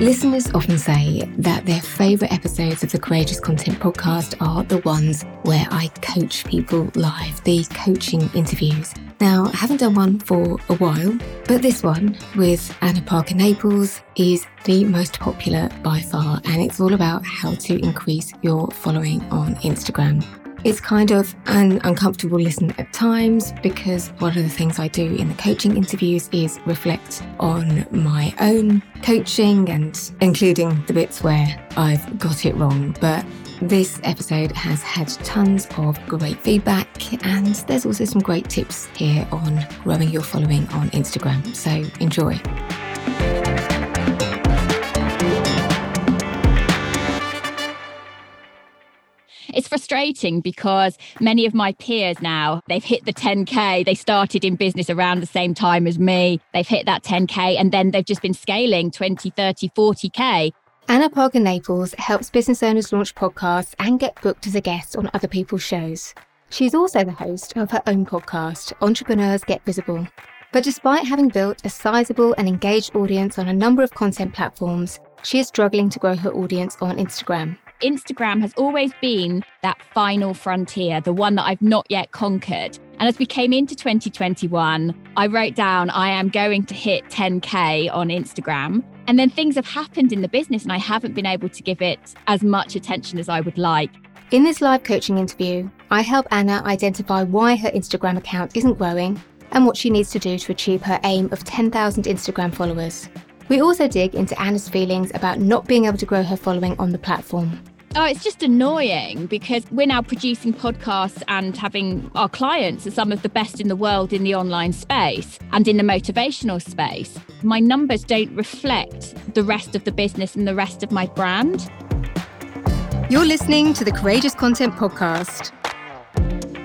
Listeners often say that their favourite episodes of the Courageous Content podcast are the ones where I coach people live, the coaching interviews. Now, I haven't done one for a while, but this one with Anna Parker Naples is the most popular by far, and it's all about how to increase your following on Instagram. It's kind of an uncomfortable listen at times because one of the things I do in the coaching interviews is reflect on my own coaching and including the bits where I've got it wrong. But this episode has had tons of great feedback, and there's also some great tips here on growing your following on Instagram. So enjoy. It's frustrating because many of my peers now, they've hit the 10K. They started in business around the same time as me. They've hit that 10K and then they've just been scaling 20, 30, 40K. Anna Parker Naples helps business owners launch podcasts and get booked as a guest on other people's shows. She's also the host of her own podcast, Entrepreneurs Get Visible. But despite having built a sizable and engaged audience on a number of content platforms, she is struggling to grow her audience on Instagram. Instagram has always been that final frontier, the one that I've not yet conquered. And as we came into 2021, I wrote down, I am going to hit 10K on Instagram. And then things have happened in the business, and I haven't been able to give it as much attention as I would like. In this live coaching interview, I help Anna identify why her Instagram account isn't growing and what she needs to do to achieve her aim of 10,000 Instagram followers. We also dig into Anna's feelings about not being able to grow her following on the platform. Oh, it's just annoying because we're now producing podcasts and having our clients are some of the best in the world in the online space and in the motivational space. My numbers don't reflect the rest of the business and the rest of my brand. You're listening to the Courageous Content Podcast.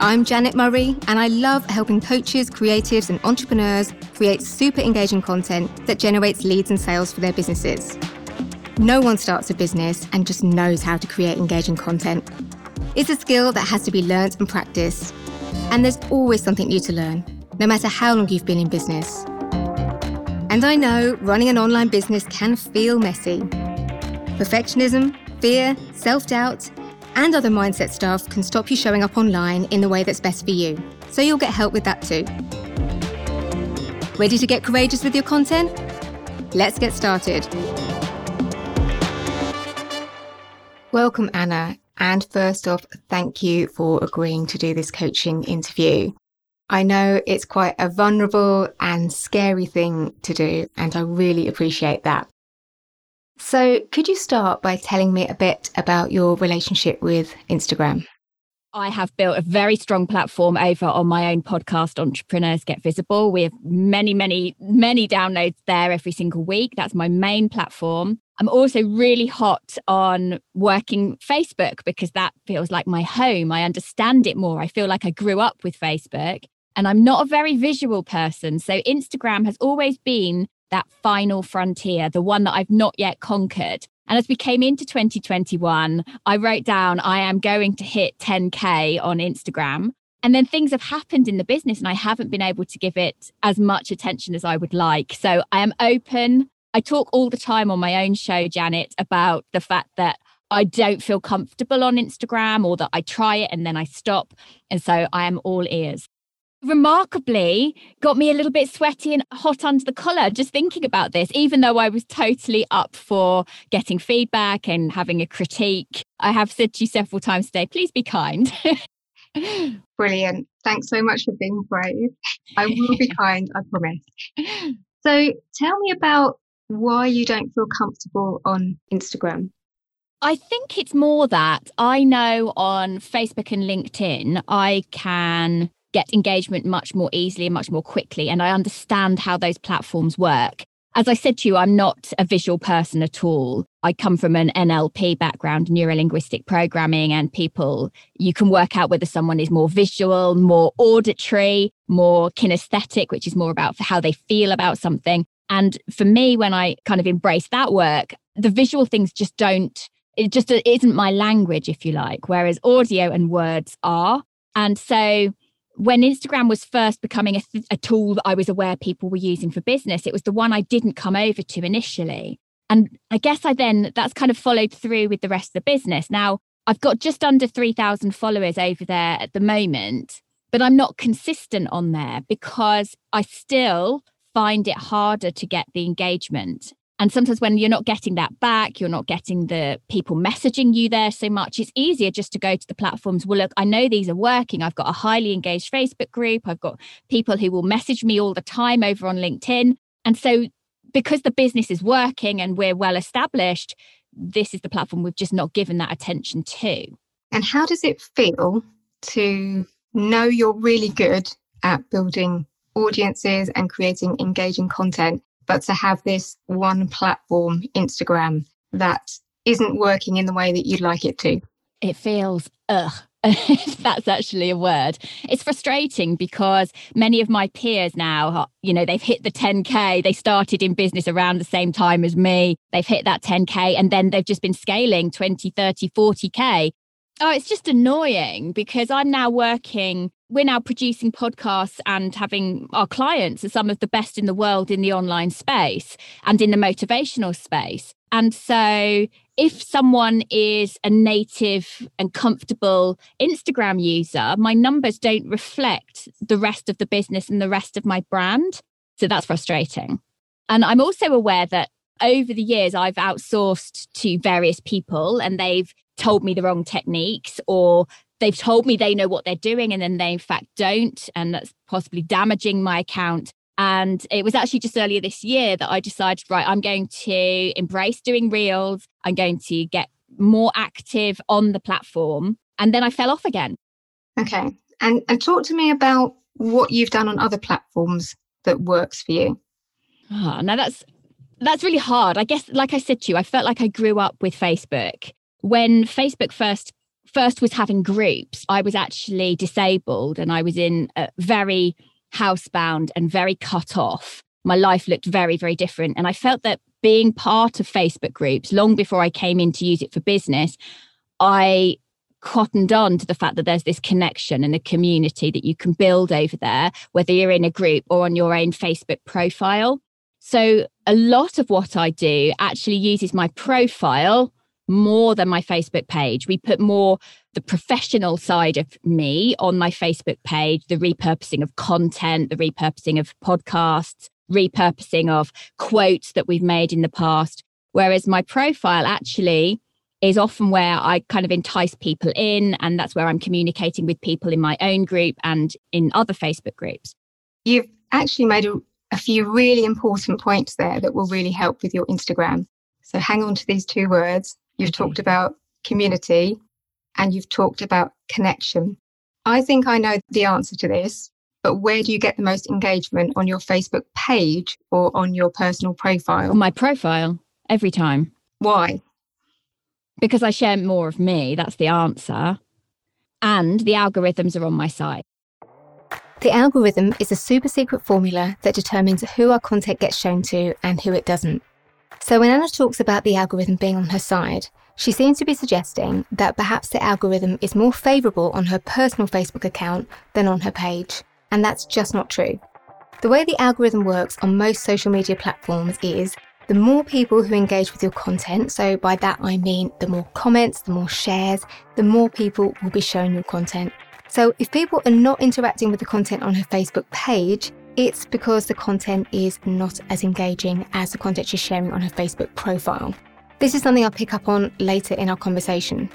I'm Janet Murray, and I love helping coaches, creatives, and entrepreneurs create super engaging content that generates leads and sales for their businesses. No one starts a business and just knows how to create engaging content. It's a skill that has to be learnt and practiced. And there's always something new to learn, no matter how long you've been in business. And I know running an online business can feel messy. Perfectionism, fear, self doubt, and other mindset stuff can stop you showing up online in the way that's best for you. So you'll get help with that too. Ready to get courageous with your content? Let's get started. Welcome, Anna. And first off, thank you for agreeing to do this coaching interview. I know it's quite a vulnerable and scary thing to do, and I really appreciate that. So, could you start by telling me a bit about your relationship with Instagram? I have built a very strong platform over on my own podcast, Entrepreneurs Get Visible. We have many, many, many downloads there every single week. That's my main platform. I'm also really hot on working Facebook because that feels like my home. I understand it more. I feel like I grew up with Facebook and I'm not a very visual person. So Instagram has always been that final frontier, the one that I've not yet conquered. And as we came into 2021, I wrote down, I am going to hit 10K on Instagram. And then things have happened in the business, and I haven't been able to give it as much attention as I would like. So I am open I talk all the time on my own show, Janet, about the fact that I don't feel comfortable on Instagram or that I try it and then I stop. And so I am all ears. Remarkably, got me a little bit sweaty and hot under the collar just thinking about this, even though I was totally up for getting feedback and having a critique. I have said to you several times today, please be kind. Brilliant. Thanks so much for being brave. I will be kind, I promise. So tell me about why you don't feel comfortable on Instagram? I think it's more that I know on Facebook and LinkedIn, I can get engagement much more easily and much more quickly. And I understand how those platforms work. As I said to you, I'm not a visual person at all. I come from an NLP background, neuro linguistic programming, and people, you can work out whether someone is more visual, more auditory, more kinesthetic, which is more about how they feel about something. And for me, when I kind of embrace that work, the visual things just don't, it just isn't my language, if you like, whereas audio and words are. And so when Instagram was first becoming a, th- a tool that I was aware people were using for business, it was the one I didn't come over to initially. And I guess I then that's kind of followed through with the rest of the business. Now, I've got just under 3,000 followers over there at the moment, but I'm not consistent on there because I still find it harder to get the engagement. And sometimes when you're not getting that back, you're not getting the people messaging you there so much. It's easier just to go to the platforms. Well, look, I know these are working. I've got a highly engaged Facebook group. I've got people who will message me all the time over on LinkedIn. And so, because the business is working and we're well established, this is the platform we've just not given that attention to. And how does it feel to know you're really good at building audiences and creating engaging content, but to have this one platform, Instagram, that isn't working in the way that you'd like it to? It feels, ugh, that's actually a word. It's frustrating because many of my peers now, you know, they've hit the 10K. They started in business around the same time as me. They've hit that 10K and then they've just been scaling 20, 30, 40K. Oh, it's just annoying because I'm now working, we're now producing podcasts and having our clients are some of the best in the world in the online space and in the motivational space. And so if someone is a native and comfortable Instagram user, my numbers don't reflect the rest of the business and the rest of my brand. So that's frustrating. And I'm also aware that over the years, I've outsourced to various people and they've told me the wrong techniques or they've told me they know what they're doing and then they in fact don't and that's possibly damaging my account and it was actually just earlier this year that I decided, right, I'm going to embrace doing reels. I'm going to get more active on the platform. And then I fell off again. Okay. And, and talk to me about what you've done on other platforms that works for you. Oh, now that's that's really hard. I guess, like I said to you, I felt like I grew up with Facebook when Facebook first first was having groups. I was actually disabled, and I was in a very housebound and very cut off. My life looked very, very different, and I felt that being part of Facebook groups long before I came in to use it for business, I cottoned on to the fact that there's this connection and a community that you can build over there, whether you're in a group or on your own Facebook profile. So, a lot of what I do actually uses my profile more than my Facebook page. We put more the professional side of me on my Facebook page, the repurposing of content, the repurposing of podcasts, repurposing of quotes that we've made in the past. Whereas my profile actually is often where I kind of entice people in, and that's where I'm communicating with people in my own group and in other Facebook groups. You've actually made a, a few really important points there that will really help with your Instagram. So hang on to these two words You've mm-hmm. talked about community and you've talked about connection. I think I know the answer to this, but where do you get the most engagement on your Facebook page or on your personal profile? On my profile, every time. Why? Because I share more of me. That's the answer. And the algorithms are on my side. The algorithm is a super secret formula that determines who our content gets shown to and who it doesn't. So when Anna talks about the algorithm being on her side, she seems to be suggesting that perhaps the algorithm is more favourable on her personal Facebook account than on her page, and that's just not true. The way the algorithm works on most social media platforms is the more people who engage with your content, so by that I mean the more comments, the more shares, the more people will be shown your content. So if people are not interacting with the content on her Facebook page, it's because the content is not as engaging as the content she's sharing on her Facebook profile. This is something I'll pick up on later in our conversation.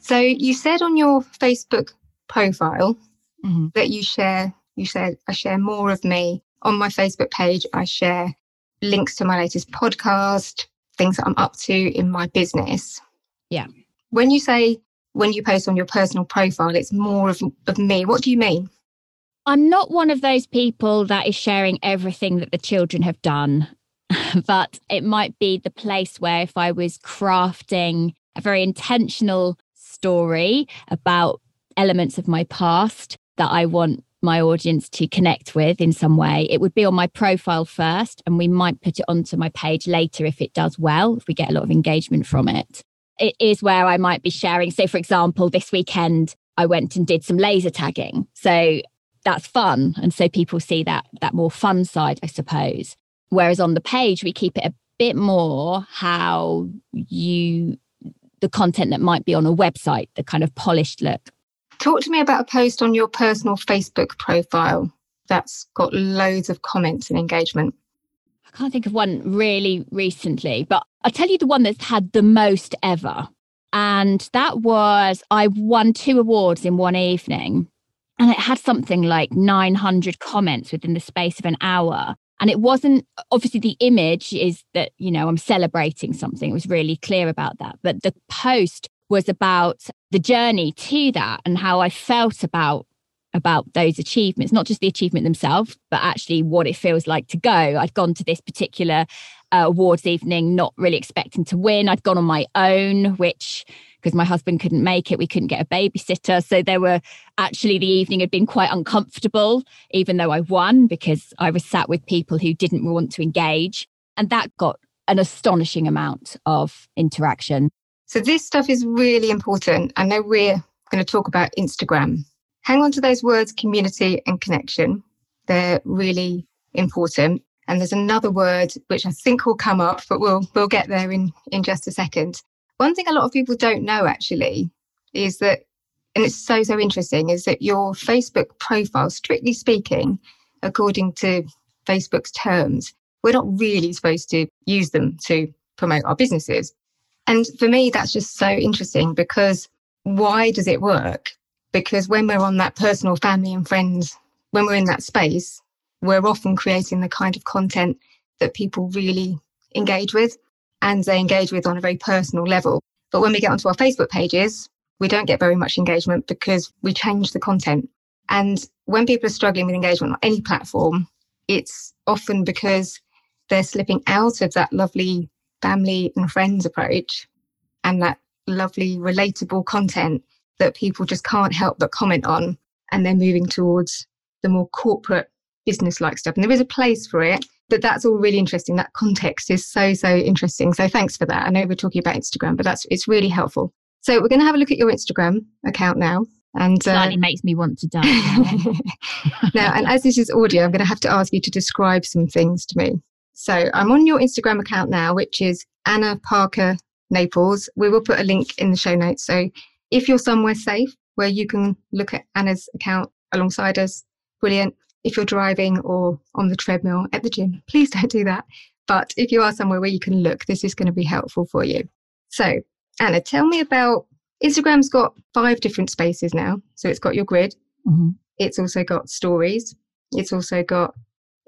So you said on your Facebook profile mm-hmm. that you share you said I share more of me on my Facebook page. I share links to my latest podcast, things that I'm up to in my business. Yeah. When you say when you post on your personal profile, it's more of, of me, what do you mean? I'm not one of those people that is sharing everything that the children have done, but it might be the place where if I was crafting a very intentional story about elements of my past that I want my audience to connect with in some way, it would be on my profile first, and we might put it onto my page later if it does well, if we get a lot of engagement from it. It is where I might be sharing, So, for example, this weekend, I went and did some laser tagging. So that's fun and so people see that that more fun side i suppose whereas on the page we keep it a bit more how you the content that might be on a website, the kind of polished look. Talk to me about a post on your personal Facebook profile that's got loads of comments and engagement. I can't think of one really recently, but I'll tell you the one that's had the most ever. And that was I won two awards in one evening. And it had something like 900 comments within the space of an hour. And it wasn't obviously the image is that, you know, I'm celebrating something. It was really clear about that. But the post was about the journey to that and how I felt about about those achievements, not just the achievement themselves, but actually what it feels like to go. I'd gone to this particular uh, awards evening not really expecting to win. I'd gone on my own, which because my husband couldn't make it, we couldn't get a babysitter. So there were actually the evening had been quite uncomfortable, even though I won because I was sat with people who didn't want to engage. And that got an astonishing amount of interaction. So this stuff is really important. I know we're going to talk about Instagram. Hang on to those words community and connection. They're really important. And there's another word which I think will come up, but we'll we'll get there in in just a second. One thing a lot of people don't know actually is that, and it's so so interesting, is that your Facebook profile, strictly speaking, according to Facebook's terms, we're not really supposed to use them to promote our businesses. And for me, that's just so interesting because why does it work? Because when we're on that personal family and friends, when we're in that space, we're often creating the kind of content that people really engage with and they engage with on a very personal level. But when we get onto our Facebook pages, we don't get very much engagement because we change the content. And when people are struggling with engagement on any platform, it's often because they're slipping out of that lovely family and friends approach and that lovely relatable content that people just can't help but comment on. And they're moving towards the more corporate business like stuff. And there is a place for it, but that's all really interesting. That context is so, so interesting. So thanks for that. I know we're talking about Instagram, but that's it's really helpful. So we're going to have a look at your Instagram account now. And uh, slightly makes me want to die. now, and as this is audio, I'm going to have to ask you to describe some things to me. So I'm on your Instagram account now, which is Anna Parker Naples. We will put a link in the show notes. So if you're somewhere safe where you can look at Anna's account alongside us, brilliant if you're driving or on the treadmill at the gym, please don't do that. But if you are somewhere where you can look, this is going to be helpful for you. So, Anna, tell me about Instagram's got five different spaces now. So it's got your grid, mm-hmm. it's also got stories, it's also got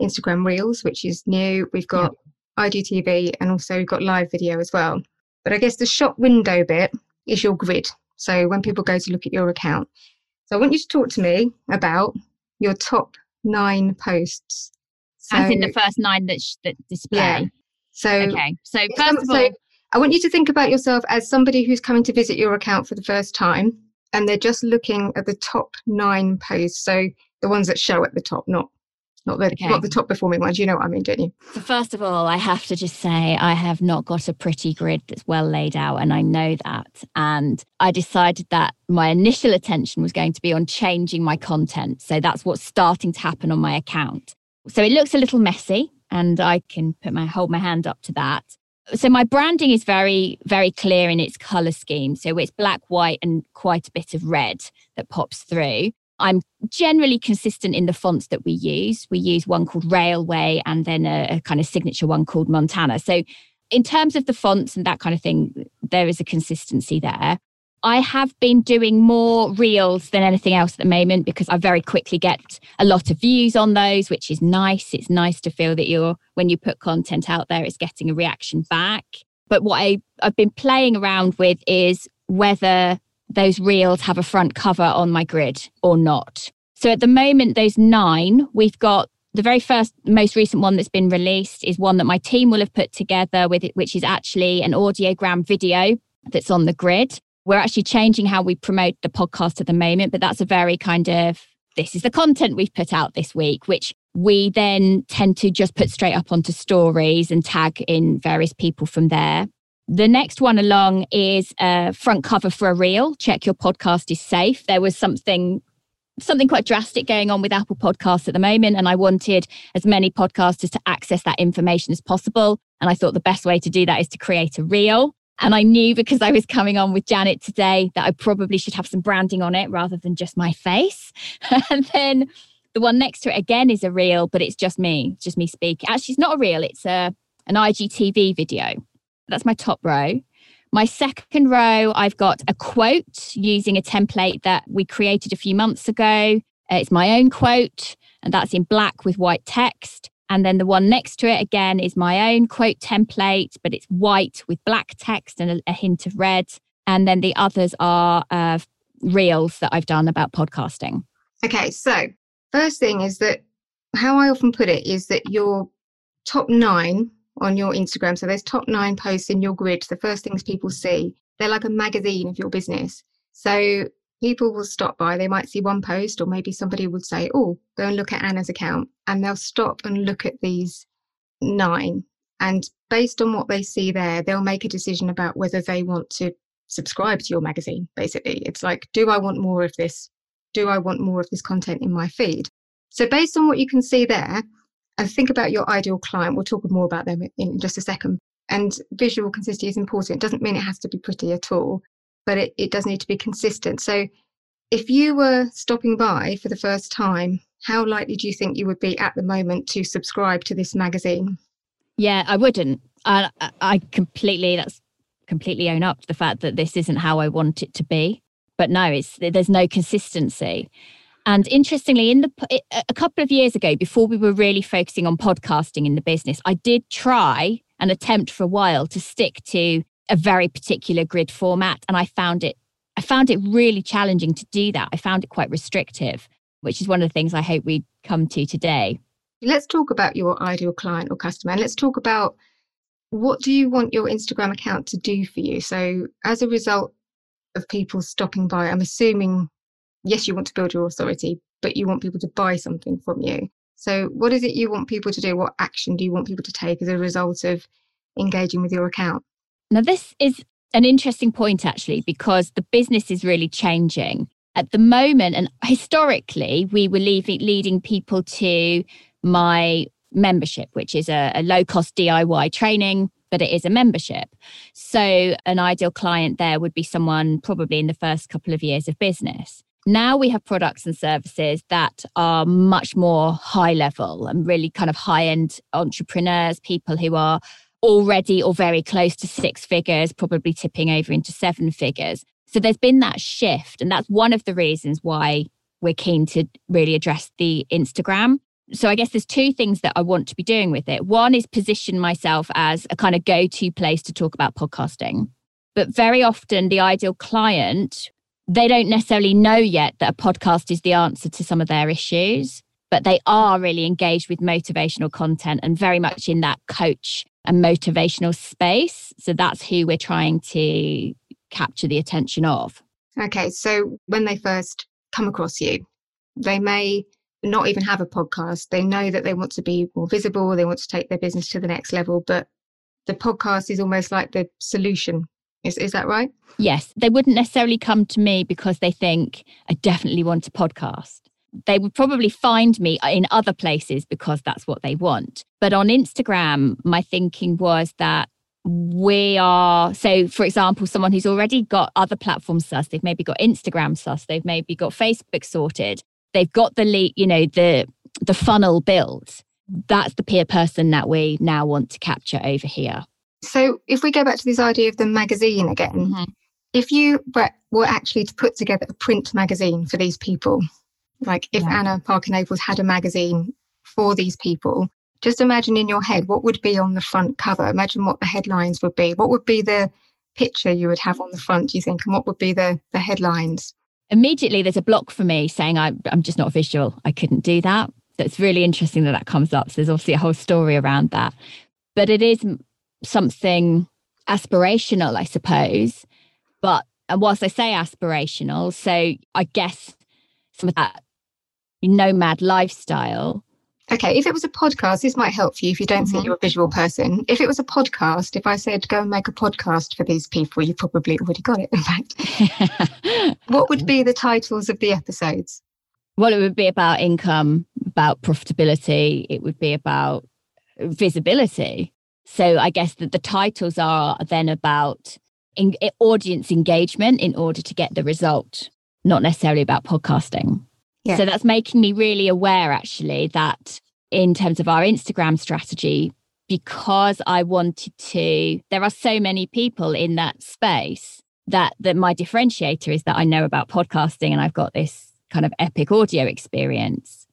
Instagram Reels, which is new. We've got IGTV and also we've got live video as well. But I guess the shop window bit is your grid. So when people go to look at your account. So I want you to talk to me about your top nine posts. So, As in the first nine that, sh- that display. Yeah. So okay. So first of all, I want you to think about yourself as somebody who's coming to visit your account for the first time, and they're just looking at the top nine posts. So the ones that show at the top, not not the okay. not the top performing ones. You know what I mean, don't you? So first of all, I have to just say I have not got a pretty grid that's well laid out, and I know that. And I decided that my initial attention was going to be on changing my content. So that's what's starting to happen on my account. So it looks a little messy, and I can put my hold my hand up to that. So my branding is very, very clear in its color scheme. So it's black, white, and quite a bit of red that pops through. I'm generally consistent in the fonts that we use. We use one called Raleway and then a, a, kind of signature one called Montana. So, in terms of the fonts and that kind of thing, there is a consistency there. I have been doing more reels than anything else at the moment because I very quickly get a lot of views on those, which is nice. It's nice to feel that you're, when you put content out there, it's getting a reaction back. But what I, I've been playing around with is whether those reels have a front cover on my grid or not. So at the moment, those nine, we've got the very first, most recent one that's been released is one that my team will have put together with it, which is actually an audiogram video that's on the grid. We're actually changing how we promote the podcast at the moment, but that's a very kind of this is the content we've put out this week, which we then tend to just put straight up onto stories and tag in various people from there. The next one along is a front cover for a reel. Check your podcast is safe. There was something something quite drastic going on with Apple Podcasts at the moment. And I wanted as many podcasters to access that information as possible. And I thought the best way to do that is to create a reel. And I knew because I was coming on with Janet today that I probably should have some branding on it rather than just my face. and then the one next to it again is a reel, but it's just me, just me speaking. Actually, it's not a reel, it's a, an IGTV video. That's my top row. My second row, I've got a quote using a template that we created a few months ago. Uh, it's my own quote, and that's in black with white text. And then the one next to it again is my own quote template, but it's white with black text and a, a hint of red. And then the others are uh, reels that I've done about podcasting. Okay, so first thing is that how I often put it is that your top nine on your Instagram. So there's top nine posts in your grid. The first things people see, they're like a magazine of your business. So people will stop by. They might see one post, or maybe somebody would say, "Oh, go and look at Anna's account," and they'll stop and look at these nine. And based on what they see there, they'll make a decision about whether they want to subscribe to your magazine. Basically, it's like, do I want more of this? Do I want more of this content in my feed? So, based on what you can see there, and think about your ideal client. We'll talk more about them in just a second. And visual consistency is important. It doesn't mean it has to be pretty at all, but it, it does need to be consistent. So if you were stopping by for the first time, how likely do you think you would be at the moment to subscribe to this magazine? Yeah, I wouldn't. I, I completely, that's completely own up to the fact that this isn't how I want it to be. But no, it's there's no consistency. And interestingly, in the a couple of years ago, before we were really focusing on podcasting in the business, I did try and attempt for a while to stick to a very particular grid format, and I found it I found it really challenging to do that. I found it quite restrictive, which is one of the things I hope we come to today. Let's talk about your ideal client or customer, and let's talk about what do you want your Instagram account to do for you. So, as a result of people stopping by, I'm assuming yes, you want to build your authority, but you want people to buy something from you. So, what is it you want people to do? What action do you want people to take as a result of engaging with your account? Now, this is an interesting point, actually, because the business is really changing. At the moment, and historically, we were leaving, leading people to my membership, which is a, a low cost DIY training but it is a membership. So, an ideal client there would be someone probably in the first couple of years of business. Now we have products and services that are much more high level and really kind of high end entrepreneurs, people who are already or very close to six figures, probably tipping over into seven figures. So there's been that shift. And that's one of the reasons why we're keen to really address the Instagram. So I guess there's two things that I want to be doing with it. One is position myself as a kind of go to place to talk about podcasting. But very often, the ideal client they don't necessarily know yet that a podcast is the answer to some of their issues, but they are really engaged with motivational content and very much in that coach and motivational space. So that's who we're trying to capture the attention of. Okay, so when they first come across you, they may not even have a podcast. They know that they want to be more visible, they want to take their business to the next level, but the podcast is almost like the solution is, is that right? Yes. They wouldn't necessarily come to me because they think I definitely want a podcast. They would probably find me in other places because that's what they want. But on Instagram, my thinking was that we are so for example someone who's already got other platforms sus they've maybe got instagram sus they've maybe got facebook sorted they've got the lead you know the the funnel built that's the peer person that we now want to capture over here so if we go back to this idea of the magazine again, mm-hmm. if you were, were actually to put together a print magazine for these people, like if yeah. Anna Parker Naples had a magazine for these people, just imagine in your head what would be on the front cover. Imagine what the headlines would be. What would be the picture you would have on the front, do you think? And what would be the, the headlines? Immediately, there's a block for me saying I, I'm just not visual. I couldn't do that. That's really interesting that that comes up. So there's obviously a whole story around that. But it is something aspirational, I suppose. But and whilst I say aspirational, so I guess some of that nomad lifestyle. Okay, if it was a podcast, this might help you if you don't mm-hmm. think you're a visual person. If it was a podcast, if I said go and make a podcast for these people, you probably already got it, in fact. what would be the titles of the episodes? Well, it would be about income, about profitability, it would be about visibility. So I guess that the titles are then about in, eh, audience engagement in order to get the result, not necessarily about podcasting. Yeah. So that's making me really aware actually that in terms of our Instagram strategy, because I wanted to, there are so many people in that space that that my differentiator is that I know about podcasting and I've got this kind of epic audio experience.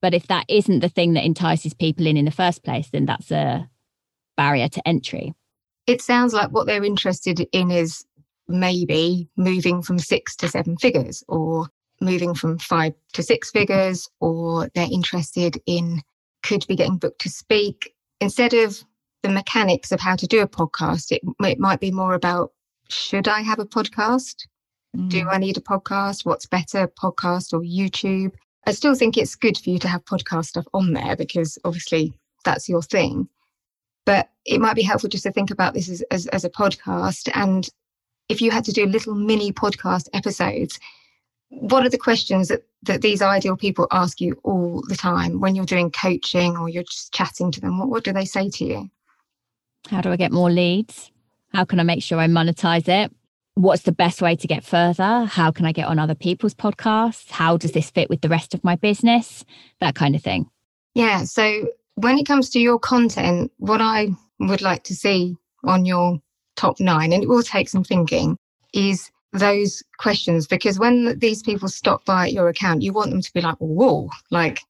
But if that isn't the thing that entices people in in the first place, then that's a barrier to entry. It sounds like what they're interested in is maybe moving from six to seven figures or moving from five to six figures, or they're interested in could be getting booked to speak. Instead of the mechanics of how to do a podcast, it, it might be more about should I have a podcast? Mm. Do I need a podcast? What's better, podcast or YouTube? I still think it's good for you to have podcast stuff on there because obviously that's your thing. But it might be helpful just to think about this as, as, as a podcast. And if you had to do little mini podcast episodes, what are the questions that, that these ideal people ask you all the time when you're doing coaching or you're just chatting to them? What, what do they say to you? How do I get more leads? How can I make sure I monetize it? What's the best way to get further? How can I get on other people's podcasts? How does this fit with the rest of my business? That kind of thing. Yeah. So, when it comes to your content, what I would like to see on your top nine, and it will take some thinking, is those questions because when these people stop by your account, you want them to be like, whoa, like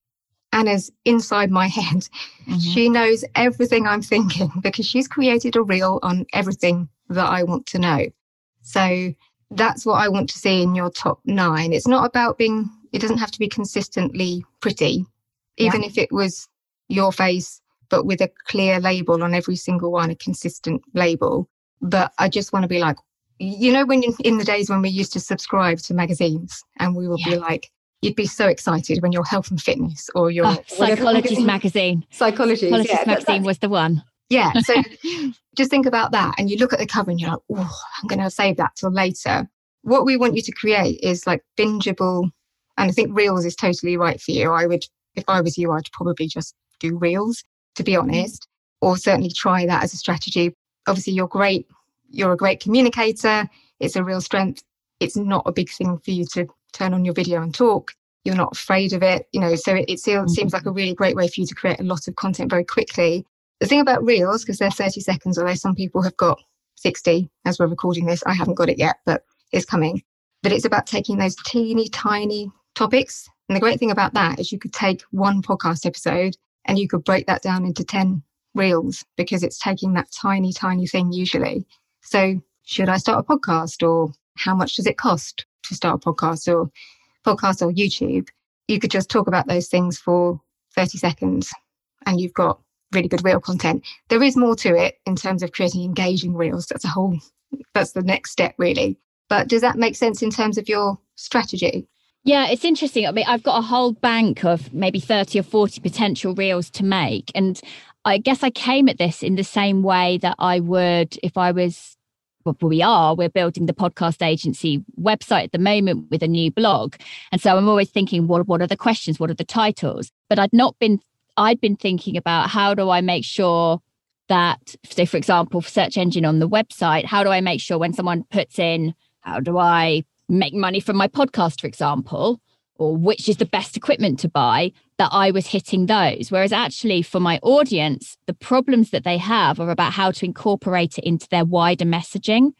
Anna's inside my head. Mm-hmm. She knows everything I'm thinking because she's created a reel on everything that I want to know. So that's what I want to see in your top nine. It's not about being, it doesn't have to be consistently pretty, even yeah. if it was your face, but with a clear label on every single one, a consistent label. But I just want to be like, you know, when in the days when we used to subscribe to magazines and we would yeah. be like, you'd be so excited when your health and fitness or your oh, psychologist magazine. Psychology psychologist yeah, magazine was the one. Yeah so just think about that and you look at the cover and you're like oh i'm going to save that till later. What we want you to create is like bingeable and i think reels is totally right for you. I would if i was you i'd probably just do reels to be honest or certainly try that as a strategy obviously you're great you're a great communicator it's a real strength it's not a big thing for you to turn on your video and talk. You're not afraid of it, you know. So it, it mm-hmm. seems like a really great way for you to create a lot of content very quickly. The thing about reels, because they're 30 seconds, although some people have got 60 as we're recording this, I haven't got it yet, but it's coming. But it's about taking those teeny tiny topics. And the great thing about that is you could take one podcast episode and you could break that down into 10 reels because it's taking that tiny, tiny thing usually. So, should I start a podcast or how much does it cost? to start a podcast or podcast or YouTube, you could just talk about those things for 30 seconds and you've got really good reel content. There is more to it in terms of creating engaging reels. That's a whole, that's the next step, really. But does that make sense in terms of your strategy? Yeah, it's interesting. I mean, I've got a whole bank of maybe 30 or 40 potential reels to make. And I guess I came at this in the same way that I would if I was we are we're building the podcast agency website at the moment with a new blog and so i'm always thinking what what are the questions what are the titles but i'd not been i'd been thinking about how do i make sure that say for example search engine on the website how do i make sure when someone puts in how do i make money from my podcast for example or which is the best equipment to buy, that I was hitting those. Whereas actually, for my audience, the problems that they have are about how to incorporate it into their wider messaging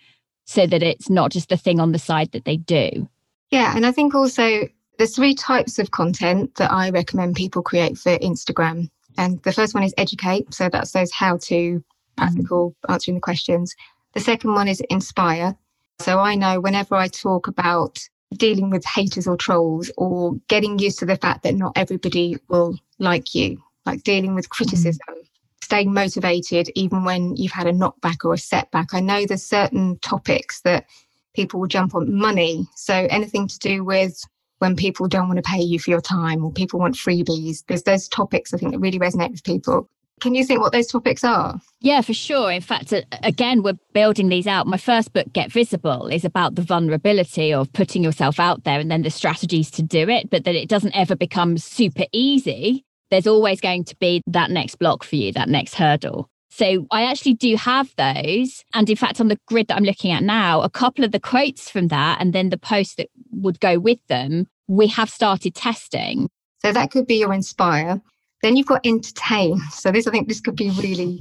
so that it's not just the thing on the side that they do. Yeah. And I think also there's three types of content that I recommend people create for Instagram. And the first one is educate. So that's those how to practical answering the questions. The second one is inspire. So I know whenever I talk about dealing with haters or trolls or getting used to the fact that not everybody will like you, like dealing with criticism, mm-hmm. staying motivated even when you've had a knockback or a setback. I know there's certain topics that people will jump on money. So anything to do with when people don't want to pay you for your time or people want freebies, there's those topics I think that really resonate with people. Can you think what those topics are? Yeah, for sure. In fact, again, we're building these out. My first book, Get Visible, is about the vulnerability of putting yourself out there and then the strategies to do it, but that it doesn't ever become super easy. There's always going to be that next block for you, that next hurdle. So I actually do have those. And in fact, on the grid that I'm looking at now, a couple of the quotes from that and then the posts that would go with them, we have started testing. So that could be your inspire. Then you've got entertain. So this, I think, this could be really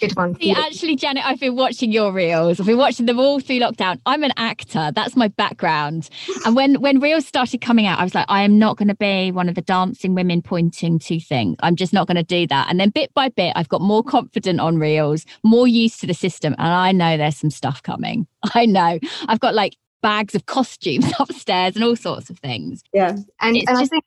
good one. See, actually, Janet, I've been watching your reels. I've been watching them all through lockdown. I'm an actor. That's my background. And when when reels started coming out, I was like, I am not going to be one of the dancing women pointing to things. I'm just not going to do that. And then bit by bit, I've got more confident on reels, more used to the system, and I know there's some stuff coming. I know. I've got like bags of costumes upstairs and all sorts of things. Yeah, and and just, I think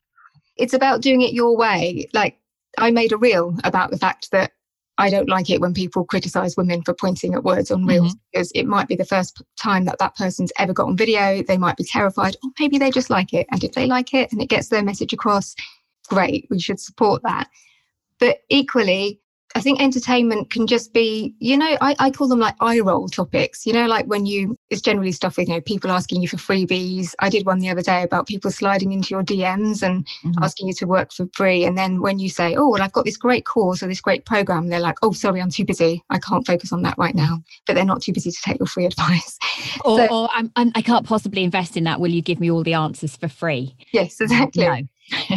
it's about doing it your way. Like I made a reel about the fact that I don't like it when people criticize women for pointing at words on reels mm-hmm. because it might be the first time that that person's ever got on video. They might be terrified, or maybe they just like it. And if they like it and it gets their message across, great, we should support that. But equally, I think entertainment can just be, you know, I, I call them like eye roll topics, you know, like when you, it's generally stuff with, you know, people asking you for freebies. I did one the other day about people sliding into your DMs and mm-hmm. asking you to work for free. And then when you say, oh, well, I've got this great course or this great program, they're like, oh, sorry, I'm too busy. I can't focus on that right now. But they're not too busy to take your free advice. Or, so, or I'm, I'm, I can not possibly invest in that. Will you give me all the answers for free? Yes, exactly. No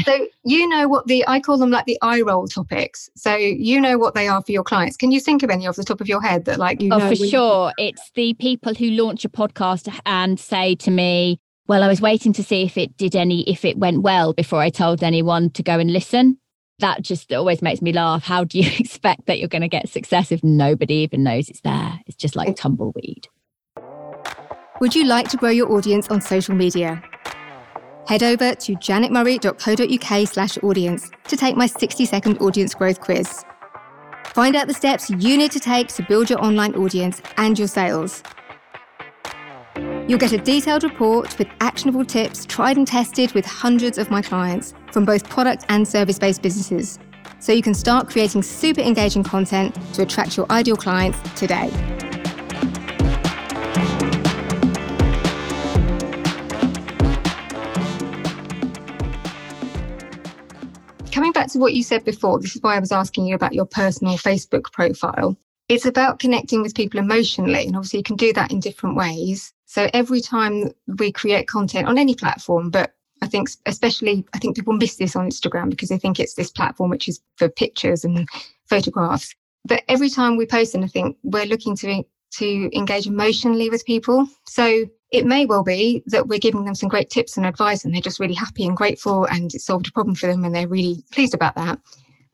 so you know what the I call them like the eye roll topics. So you know what they are for your clients. Can you think of any off the top of your head that like you oh, for sure. It's the people who launch a podcast and say to me, "Well, I was waiting to see if it did any if it went well before I told anyone to go and listen." That just always makes me laugh. How do you expect that you're going to get success if nobody even knows it's there? It's just like tumbleweed. Would you like to grow your audience on social media? Head over to janetmurray.co.uk slash audience to take my 60 second audience growth quiz. Find out the steps you need to take to build your online audience and your sales. You'll get a detailed report with actionable tips tried and tested with hundreds of my clients from both product and service based businesses. So you can start creating super engaging content to attract your ideal clients today. Coming back to what you said before, this is why I was asking you about your personal Facebook profile. It's about connecting with people emotionally. And obviously, you can do that in different ways. So every time we create content on any platform, but I think especially, I think people miss this on Instagram because they think it's this platform which is for pictures and photographs. But every time we post anything, we're looking to to engage emotionally with people. So it may well be that we're giving them some great tips and advice and they're just really happy and grateful and it solved a problem for them and they're really pleased about that.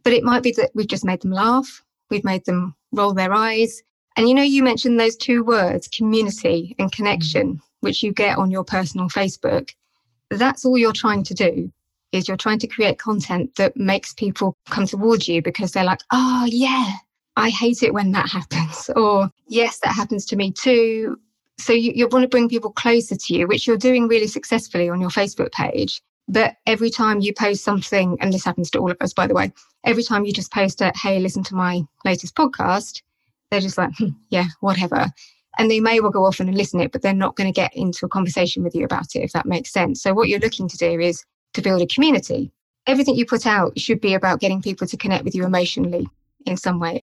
But it might be that we've just made them laugh, we've made them roll their eyes. And you know, you mentioned those two words, community and connection, mm. which you get on your personal Facebook. That's all you're trying to do is you're trying to create content that makes people come towards you because they're like, oh, yeah, I hate it when that happens. Or, yes, that happens to me too so you, you want to bring people closer to you, which you're doing really successfully on your Facebook page. But every time you post something, and this happens to all of us, by the way, every time you just post a, hey, listen to my latest podcast, they're just like, hmm, yeah, whatever. And they may well go off and listen it, but they're not going to get into a conversation with you about it, if that makes sense. So what you're looking to do is to build a community. Everything you put out should be about getting people to connect with you emotionally in some way.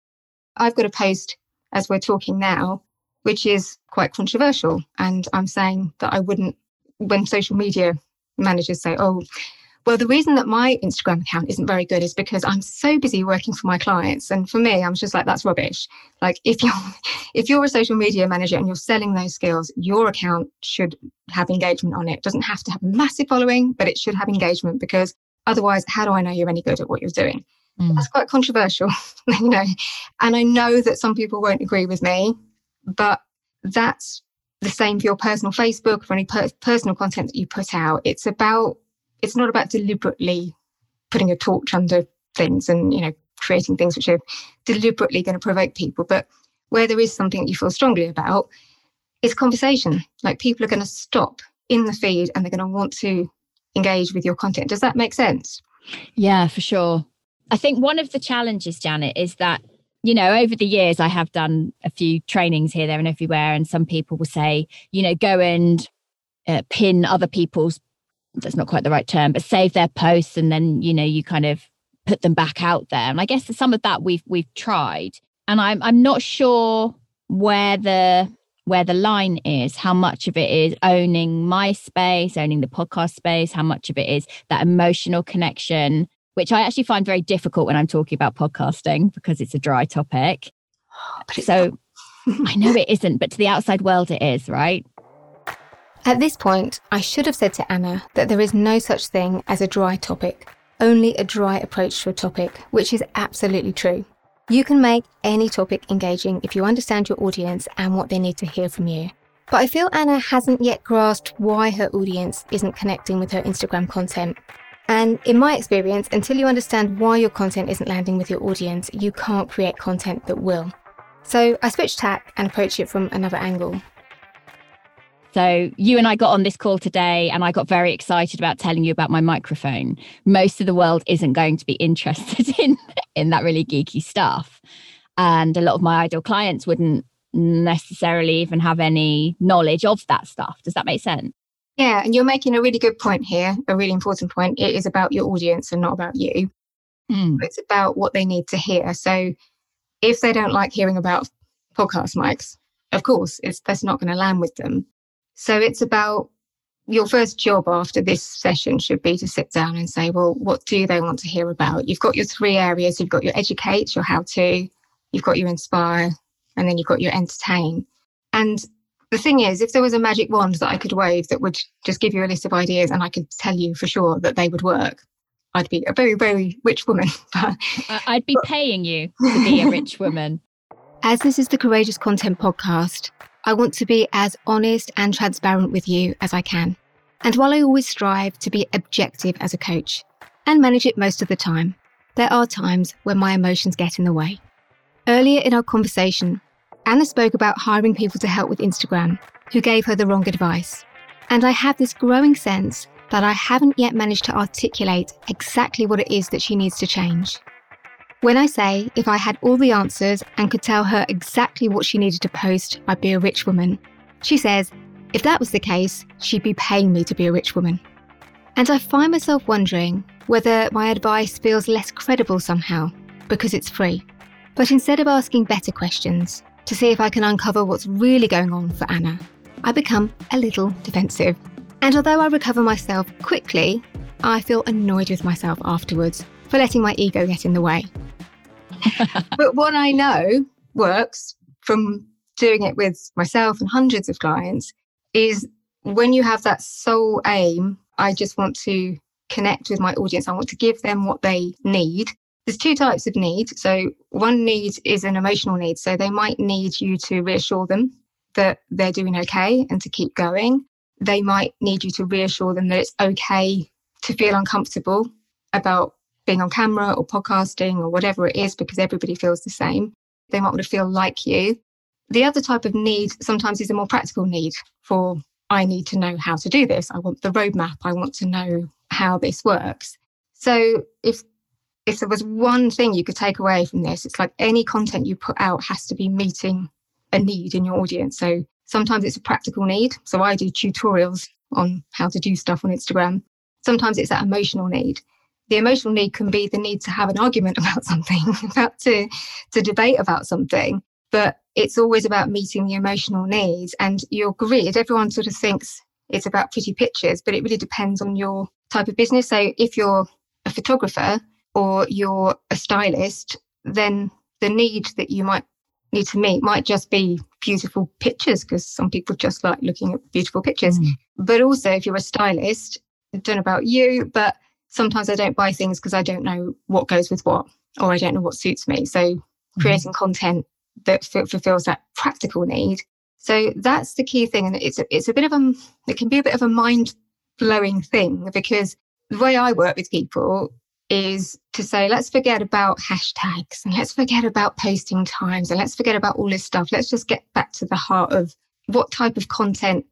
I've got a post as we're talking now which is quite controversial. And I'm saying that I wouldn't, when social media managers say, oh, well, the reason that my Instagram account isn't very good is because I'm so busy working for my clients. And for me, I'm just like, that's rubbish. Like if you're if you're a social media manager and you're selling those skills, your account should have engagement on it. it doesn't have to have a massive following, but it should have engagement because otherwise, how do I know you're any good at what you're doing? Mm. That's quite controversial, you know. And I know that some people won't agree with me. But that's the same for your personal Facebook, for any per- personal content that you put out. It's about, it's not about deliberately putting a torch under things and, you know, creating things which are deliberately going to provoke people. But where there is something that you feel strongly about, it's conversation. Like people are going to stop in the feed and they're going to want to engage with your content. Does that make sense? Yeah, for sure. I think one of the challenges, Janet, is that, you know, over the years, I have done a few trainings here, there, and everywhere. And some people will say, you know, go and uh, pin other people's, that's not quite the right term, but save their posts. And then, you know, you kind of put them back out there. And I guess some of that we've, we've tried. And I'm, I'm not sure where the where the line is, how much of it is owning my space, owning the podcast space, how much of it is that emotional connection, which I actually find very difficult when I'm talking about podcasting because it's a dry topic. so I know it isn't, but to the outside world, it is, right? At this point, I should have said to Anna that there is no such thing as a dry topic, only a dry approach to a topic, which is absolutely true. You can make any topic engaging if you understand your audience and what they need to hear from you. But I feel Anna hasn't yet grasped why her audience isn't connecting with her Instagram content. And in my experience, until you understand why your content isn't landing with your audience, you can't create content that will. So I switched tack and approached it from another angle. So you and I got on this call today and I got very excited about telling you about my microphone. Most of the world isn't going to be interested in in that really geeky stuff. And a lot of my ideal clients wouldn't necessarily even have any knowledge of that stuff. Does that make sense? Yeah, and you're making a really good point here, a really important point. It is about your audience and not about you. Mm. It's about what they need to hear. So if they don't like hearing about podcast mics, of course, it's that's not going to land with them. So it's about your first job after this session should be to sit down and say, well, what do they want to hear about? You've got your three areas. You've got your educate, your how to, you've got your inspire, and then you've got your entertain. And the thing is, if there was a magic wand that I could wave that would just give you a list of ideas and I could tell you for sure that they would work, I'd be a very, very rich woman. Uh, I'd be paying you to be a rich woman. As this is the Courageous Content Podcast, I want to be as honest and transparent with you as I can. And while I always strive to be objective as a coach and manage it most of the time, there are times when my emotions get in the way. Earlier in our conversation, Anna spoke about hiring people to help with Instagram who gave her the wrong advice. And I have this growing sense that I haven't yet managed to articulate exactly what it is that she needs to change. When I say if I had all the answers and could tell her exactly what she needed to post, I'd be a rich woman, she says if that was the case, she'd be paying me to be a rich woman. And I find myself wondering whether my advice feels less credible somehow because it's free. But instead of asking better questions to see if I can uncover what's really going on for Anna, I become a little defensive. And although I recover myself quickly, I feel annoyed with myself afterwards for letting my ego get in the way. but what I know works from doing it with myself and hundreds of clients is when you have that sole aim, I just want to connect with my audience. I want to give them what they need. There's two types of need. So, one need is an emotional need. So, they might need you to reassure them that they're doing okay and to keep going. They might need you to reassure them that it's okay to feel uncomfortable about being on camera or podcasting or whatever it is, because everybody feels the same. They might want to feel like you. The other type of need sometimes is a more practical need for I need to know how to do this. I want the roadmap. I want to know how this works. So if if there was one thing you could take away from this, it's like any content you put out has to be meeting a need in your audience. So sometimes it's a practical need. So I do tutorials on how to do stuff on Instagram. Sometimes it's that emotional need the emotional need can be the need to have an argument about something, about to to debate about something. But it's always about meeting the emotional needs. And your grid, everyone sort of thinks it's about pretty pictures, but it really depends on your type of business. So if you're a photographer or you're a stylist, then the need that you might need to meet might just be beautiful pictures because some people just like looking at beautiful pictures. Mm. But also, if you're a stylist, I don't know about you, but sometimes I don't buy things because I don't know what goes with what, or I don't know what suits me. So mm-hmm. creating content that f- fulfills that practical need. So that's the key thing, and it's a, it's a bit of a it can be a bit of a mind blowing thing because the way I work with people is to say let's forget about hashtags and let's forget about posting times and let's forget about all this stuff. Let's just get back to the heart of what type of content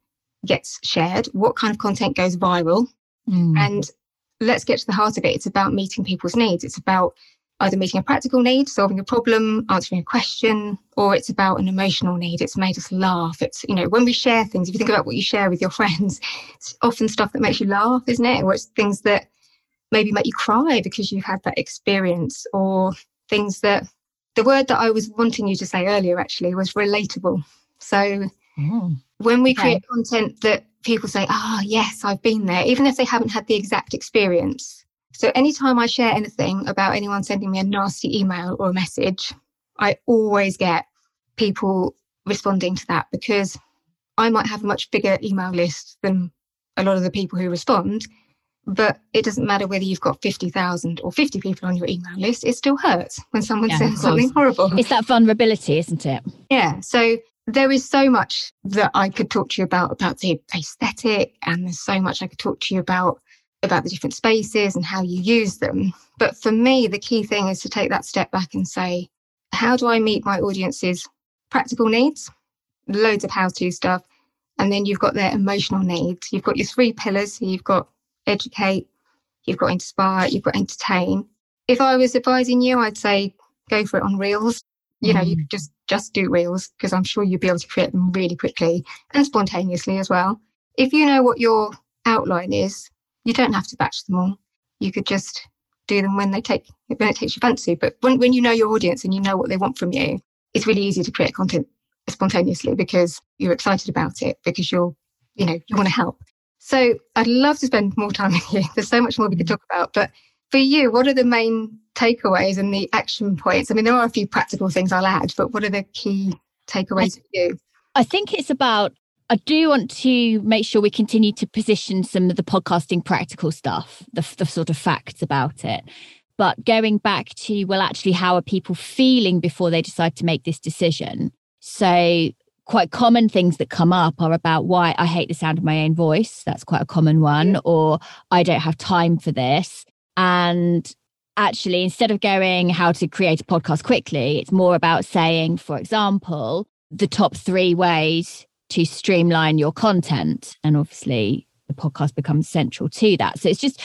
gets shared, what kind of content goes viral, mm. and let's get to the heart of it. It's about meeting people's needs. It's about either meeting a practical need, solving a problem, answering a question, or it's about an emotional need. It's made us laugh. It's, you know, when we share things, if you think about what you share with your friends, it's often stuff that makes you laugh, isn't it? Or it's things that maybe make you cry because you've had that experience, or things that the word that I was wanting you to say earlier actually was relatable. So mm. when we create okay. content that people say, ah, oh, yes, I've been there, even if they haven't had the exact experience, so anytime I share anything about anyone sending me a nasty email or a message, I always get people responding to that because I might have a much bigger email list than a lot of the people who respond. But it doesn't matter whether you've got 50,000 or 50 people on your email list, it still hurts when someone yeah, sends something horrible. It's that vulnerability, isn't it? Yeah. So there is so much that I could talk to you about, about the aesthetic, and there's so much I could talk to you about about the different spaces and how you use them. But for me, the key thing is to take that step back and say, how do I meet my audience's practical needs? Loads of how to stuff. And then you've got their emotional needs. You've got your three pillars. So you've got educate, you've got inspire, you've got entertain. If I was advising you, I'd say go for it on reels. You know, mm. you could just just do reels because I'm sure you'd be able to create them really quickly and spontaneously as well. If you know what your outline is, you don't have to batch them all. You could just do them when they take when it takes your fancy. But when, when you know your audience and you know what they want from you, it's really easy to create content spontaneously because you're excited about it, because you're, you know, you want to help. So I'd love to spend more time with you. There's so much more we could talk about. But for you, what are the main takeaways and the action points? I mean, there are a few practical things I'll add, but what are the key takeaways I, for you? I think it's about I do want to make sure we continue to position some of the podcasting practical stuff, the, the sort of facts about it. But going back to, well, actually, how are people feeling before they decide to make this decision? So, quite common things that come up are about why I hate the sound of my own voice. That's quite a common one. Or I don't have time for this. And actually, instead of going how to create a podcast quickly, it's more about saying, for example, the top three ways to streamline your content. And obviously, the podcast becomes central to that. So it's just,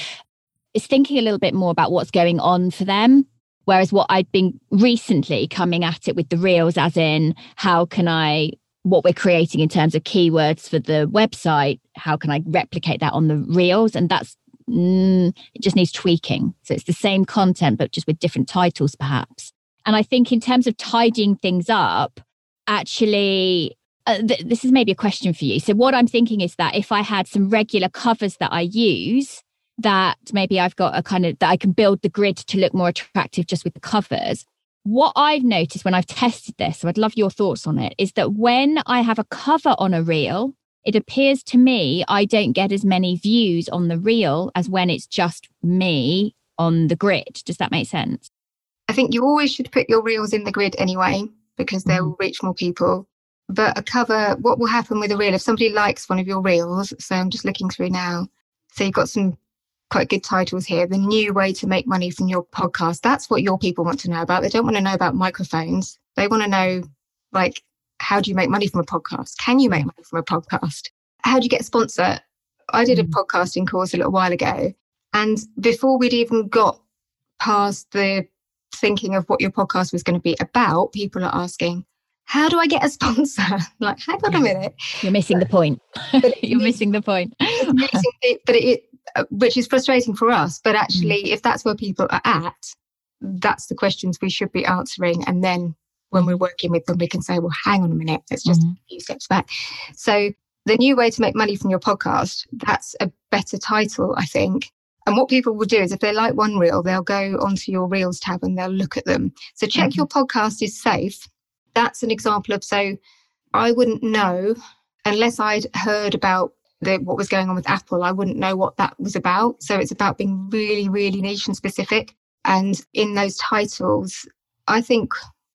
it's thinking a little bit more about what's going on for them. Whereas what I'd been recently coming at it with the reels, as in, how can I, what we're creating in terms of keywords for the website, how can I replicate that on the reels? And that's, mm, it just needs tweaking. So it's the same content, but just with different titles, perhaps. And I think in terms of tidying things up, actually uh, th- this is maybe a question for you. So, what I'm thinking is that if I had some regular covers that I use, that maybe I've got a kind of that I can build the grid to look more attractive just with the covers. What I've noticed when I've tested this, so I'd love your thoughts on it, is that when I have a cover on a reel, it appears to me I don't get as many views on the reel as when it's just me on the grid. Does that make sense? I think you always should put your reels in the grid anyway, because they will mm-hmm. reach more people but a cover what will happen with a reel if somebody likes one of your reels so i'm just looking through now so you've got some quite good titles here the new way to make money from your podcast that's what your people want to know about they don't want to know about microphones they want to know like how do you make money from a podcast can you make money from a podcast how do you get a sponsor i did a mm. podcasting course a little while ago and before we'd even got past the thinking of what your podcast was going to be about people are asking how do I get a sponsor? like, hang on a minute. You're missing the point. You're missing the point. but it, which is frustrating for us. But actually, mm. if that's where people are at, that's the questions we should be answering. And then when we're working with them, we can say, well, hang on a minute, let's just mm-hmm. a few steps back. So, the new way to make money from your podcast, that's a better title, I think. And what people will do is if they like one reel, they'll go onto your reels tab and they'll look at them. So check mm-hmm. your podcast is safe that's an example of so I wouldn't know unless I'd heard about the, what was going on with Apple, I wouldn't know what that was about. So it's about being really, really niche and specific. And in those titles, I think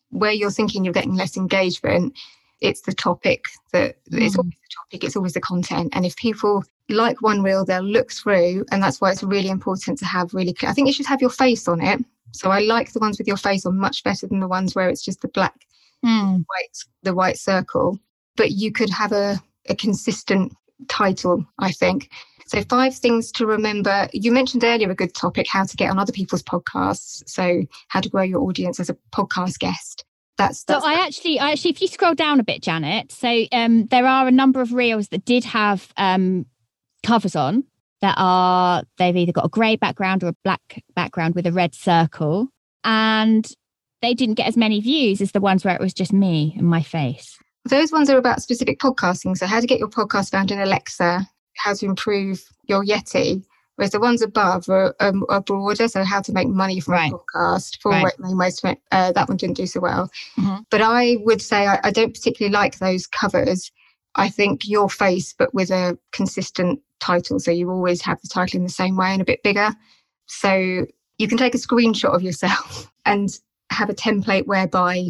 where you're thinking you're getting less engagement, it's the topic that mm. it's always the topic, it's always the content. And if people like one reel, they'll look through, and that's why it's really important to have really. clear. I think you should have your face on it. So I like the ones with your face on much better than the ones where it's just the black mm. white the white circle but you could have a, a consistent title i think So, five things to remember. You mentioned earlier a good topic how to get on other people's podcasts. So, how to grow your audience as a podcast guest. That's, that's so I actually, I actually, if you scroll down a bit, Janet, so um, there are a number of reels that did have um, covers on that are they've either got a grey background or a black background with a red circle, and they didn't get as many views as the ones where it was just me and my face. Those ones are about specific podcasting. So, how to get your podcast found in Alexa, how to improve your Yeti. Whereas the ones above are, um, are broader, so how to make money from right. a podcast. For right. most, uh, that one didn't do so well. Mm-hmm. But I would say I, I don't particularly like those covers. I think your face, but with a consistent title. So you always have the title in the same way and a bit bigger. So you can take a screenshot of yourself and have a template whereby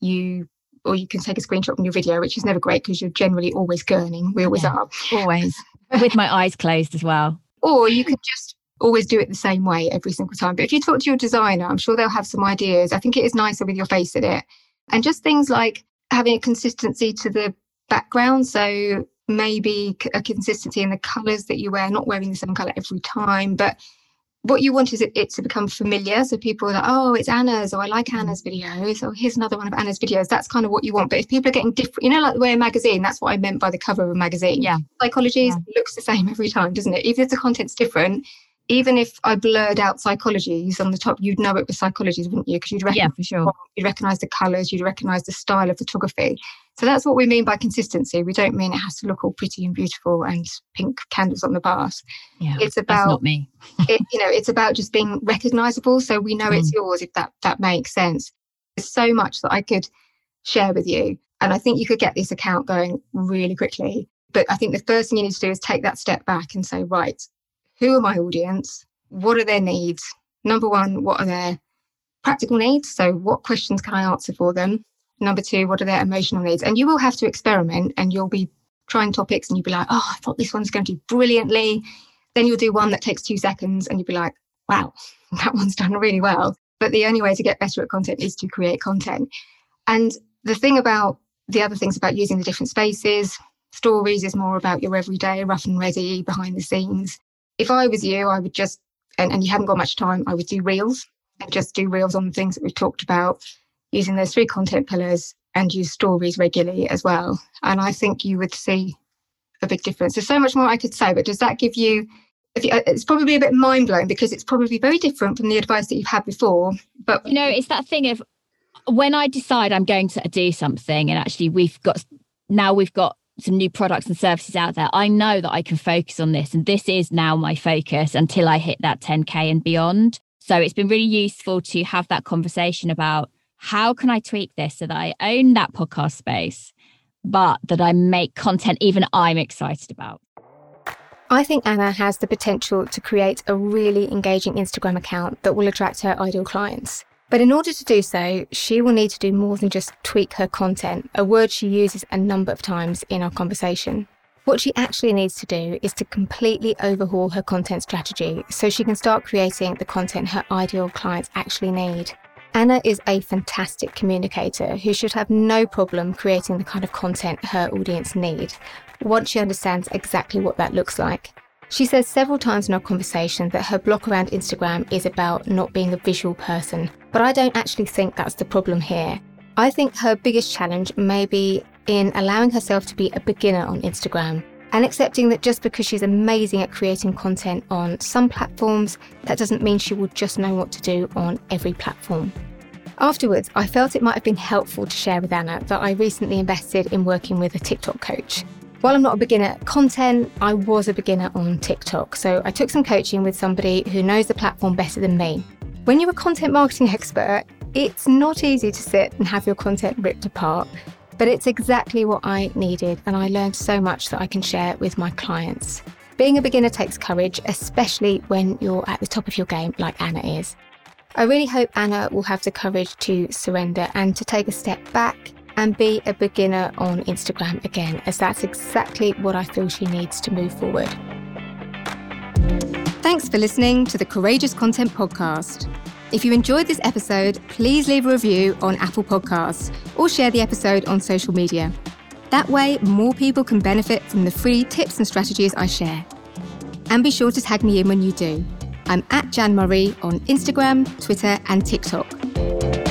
you or you can take a screenshot from your video, which is never great because you're generally always gurning. We always yeah, are. Always. With my eyes closed as well. Or you can just always do it the same way every single time. But if you talk to your designer, I'm sure they'll have some ideas. I think it is nicer with your face in it. And just things like having a consistency to the background. So maybe a consistency in the colors that you wear, not wearing the same color every time, but what you want is it, it, to become familiar. So people are like, oh, it's Anna's, or I like mm. Anna's videos, or here's another one of Anna's videos. That's kind of what you want. But if people are getting different, you know, like the way a magazine, that's what I meant by the cover of a magazine. Yeah. Psychology yeah. looks the same every time, doesn't it? Even if the content's different, even if I blurred out psychologies on the top, you'd know it was psychologies, wouldn't you? Because you'd recognize, yeah, for sure. You'd recognize the colors, you'd recognize the style of photography. So that's what we mean by consistency. We don't mean it has to look all pretty and beautiful and pink candles on the bars. Yeah, it's about not me. it, you know, it's about just being recognizable, so we know mm. it's yours. If that that makes sense. There's so much that I could share with you, and I think you could get this account going really quickly. But I think the first thing you need to do is take that step back and say, right, who are my audience? What are their needs? Number one, what are their practical needs? So, what questions can I answer for them? Number two, what are their emotional needs? And you will have to experiment and you'll be trying topics and you'll be like, oh, I thought this one's going to do brilliantly. Then you'll do one that takes two seconds and you'll be like, wow, that one's done really well. But the only way to get better at content is to create content. And the thing about the other things about using the different spaces, stories is more about your everyday, rough and ready, behind the scenes if I was you, I would just, and, and you haven't got much time, I would do reels and just do reels on the things that we've talked about using those three content pillars and use stories regularly as well. And I think you would see a big difference. There's so much more I could say, but does that give you? you uh, it's probably a bit mind blowing because it's probably very different from the advice that you've had before. But you know, it's that thing of when I decide I'm going to do something, and actually we've got now we've got some new products and services out there, I know that I can focus on this. And this is now my focus until I hit that 10K and beyond. So it's been really useful to have that conversation about how can I tweak this so that I own that podcast space, but that I make content even I'm excited about. I think Anna has the potential to create a really engaging Instagram account that will attract her ideal clients. But in order to do so, she will need to do more than just tweak her content, a word she uses a number of times in our conversation. What she actually needs to do is to completely overhaul her content strategy so she can start creating the content her ideal clients actually need. Anna is a fantastic communicator who should have no problem creating the kind of content her audience need once she understands exactly what that looks like. She says several times in our conversation that her block around Instagram is about not being a visual person, but I don't actually think that's the problem here. I think her biggest challenge may be in allowing herself to be a beginner on Instagram and accepting that just because she's amazing at creating content on some platforms, that doesn't mean she will just know what to do on every platform. Afterwards, I felt it might have been helpful to share with Anna that I recently invested in working with a TikTok coach. While I'm not a beginner at content, I was a beginner on TikTok. So I took some coaching with somebody who knows the platform better than me. When you're a content marketing expert, it's not easy to sit and have your content ripped apart, but it's exactly what I needed, and I learned so much that I can share with my clients. Being a beginner takes courage, especially when you're at the top of your game like Anna is. I really hope Anna will have the courage to surrender and to take a step back and be a beginner on Instagram again, as that's exactly what I feel she needs to move forward. Thanks for listening to the Courageous Content Podcast. If you enjoyed this episode, please leave a review on Apple Podcasts or share the episode on social media. That way, more people can benefit from the free tips and strategies I share. And be sure to tag me in when you do. I'm at Jan Murray on Instagram, Twitter, and TikTok.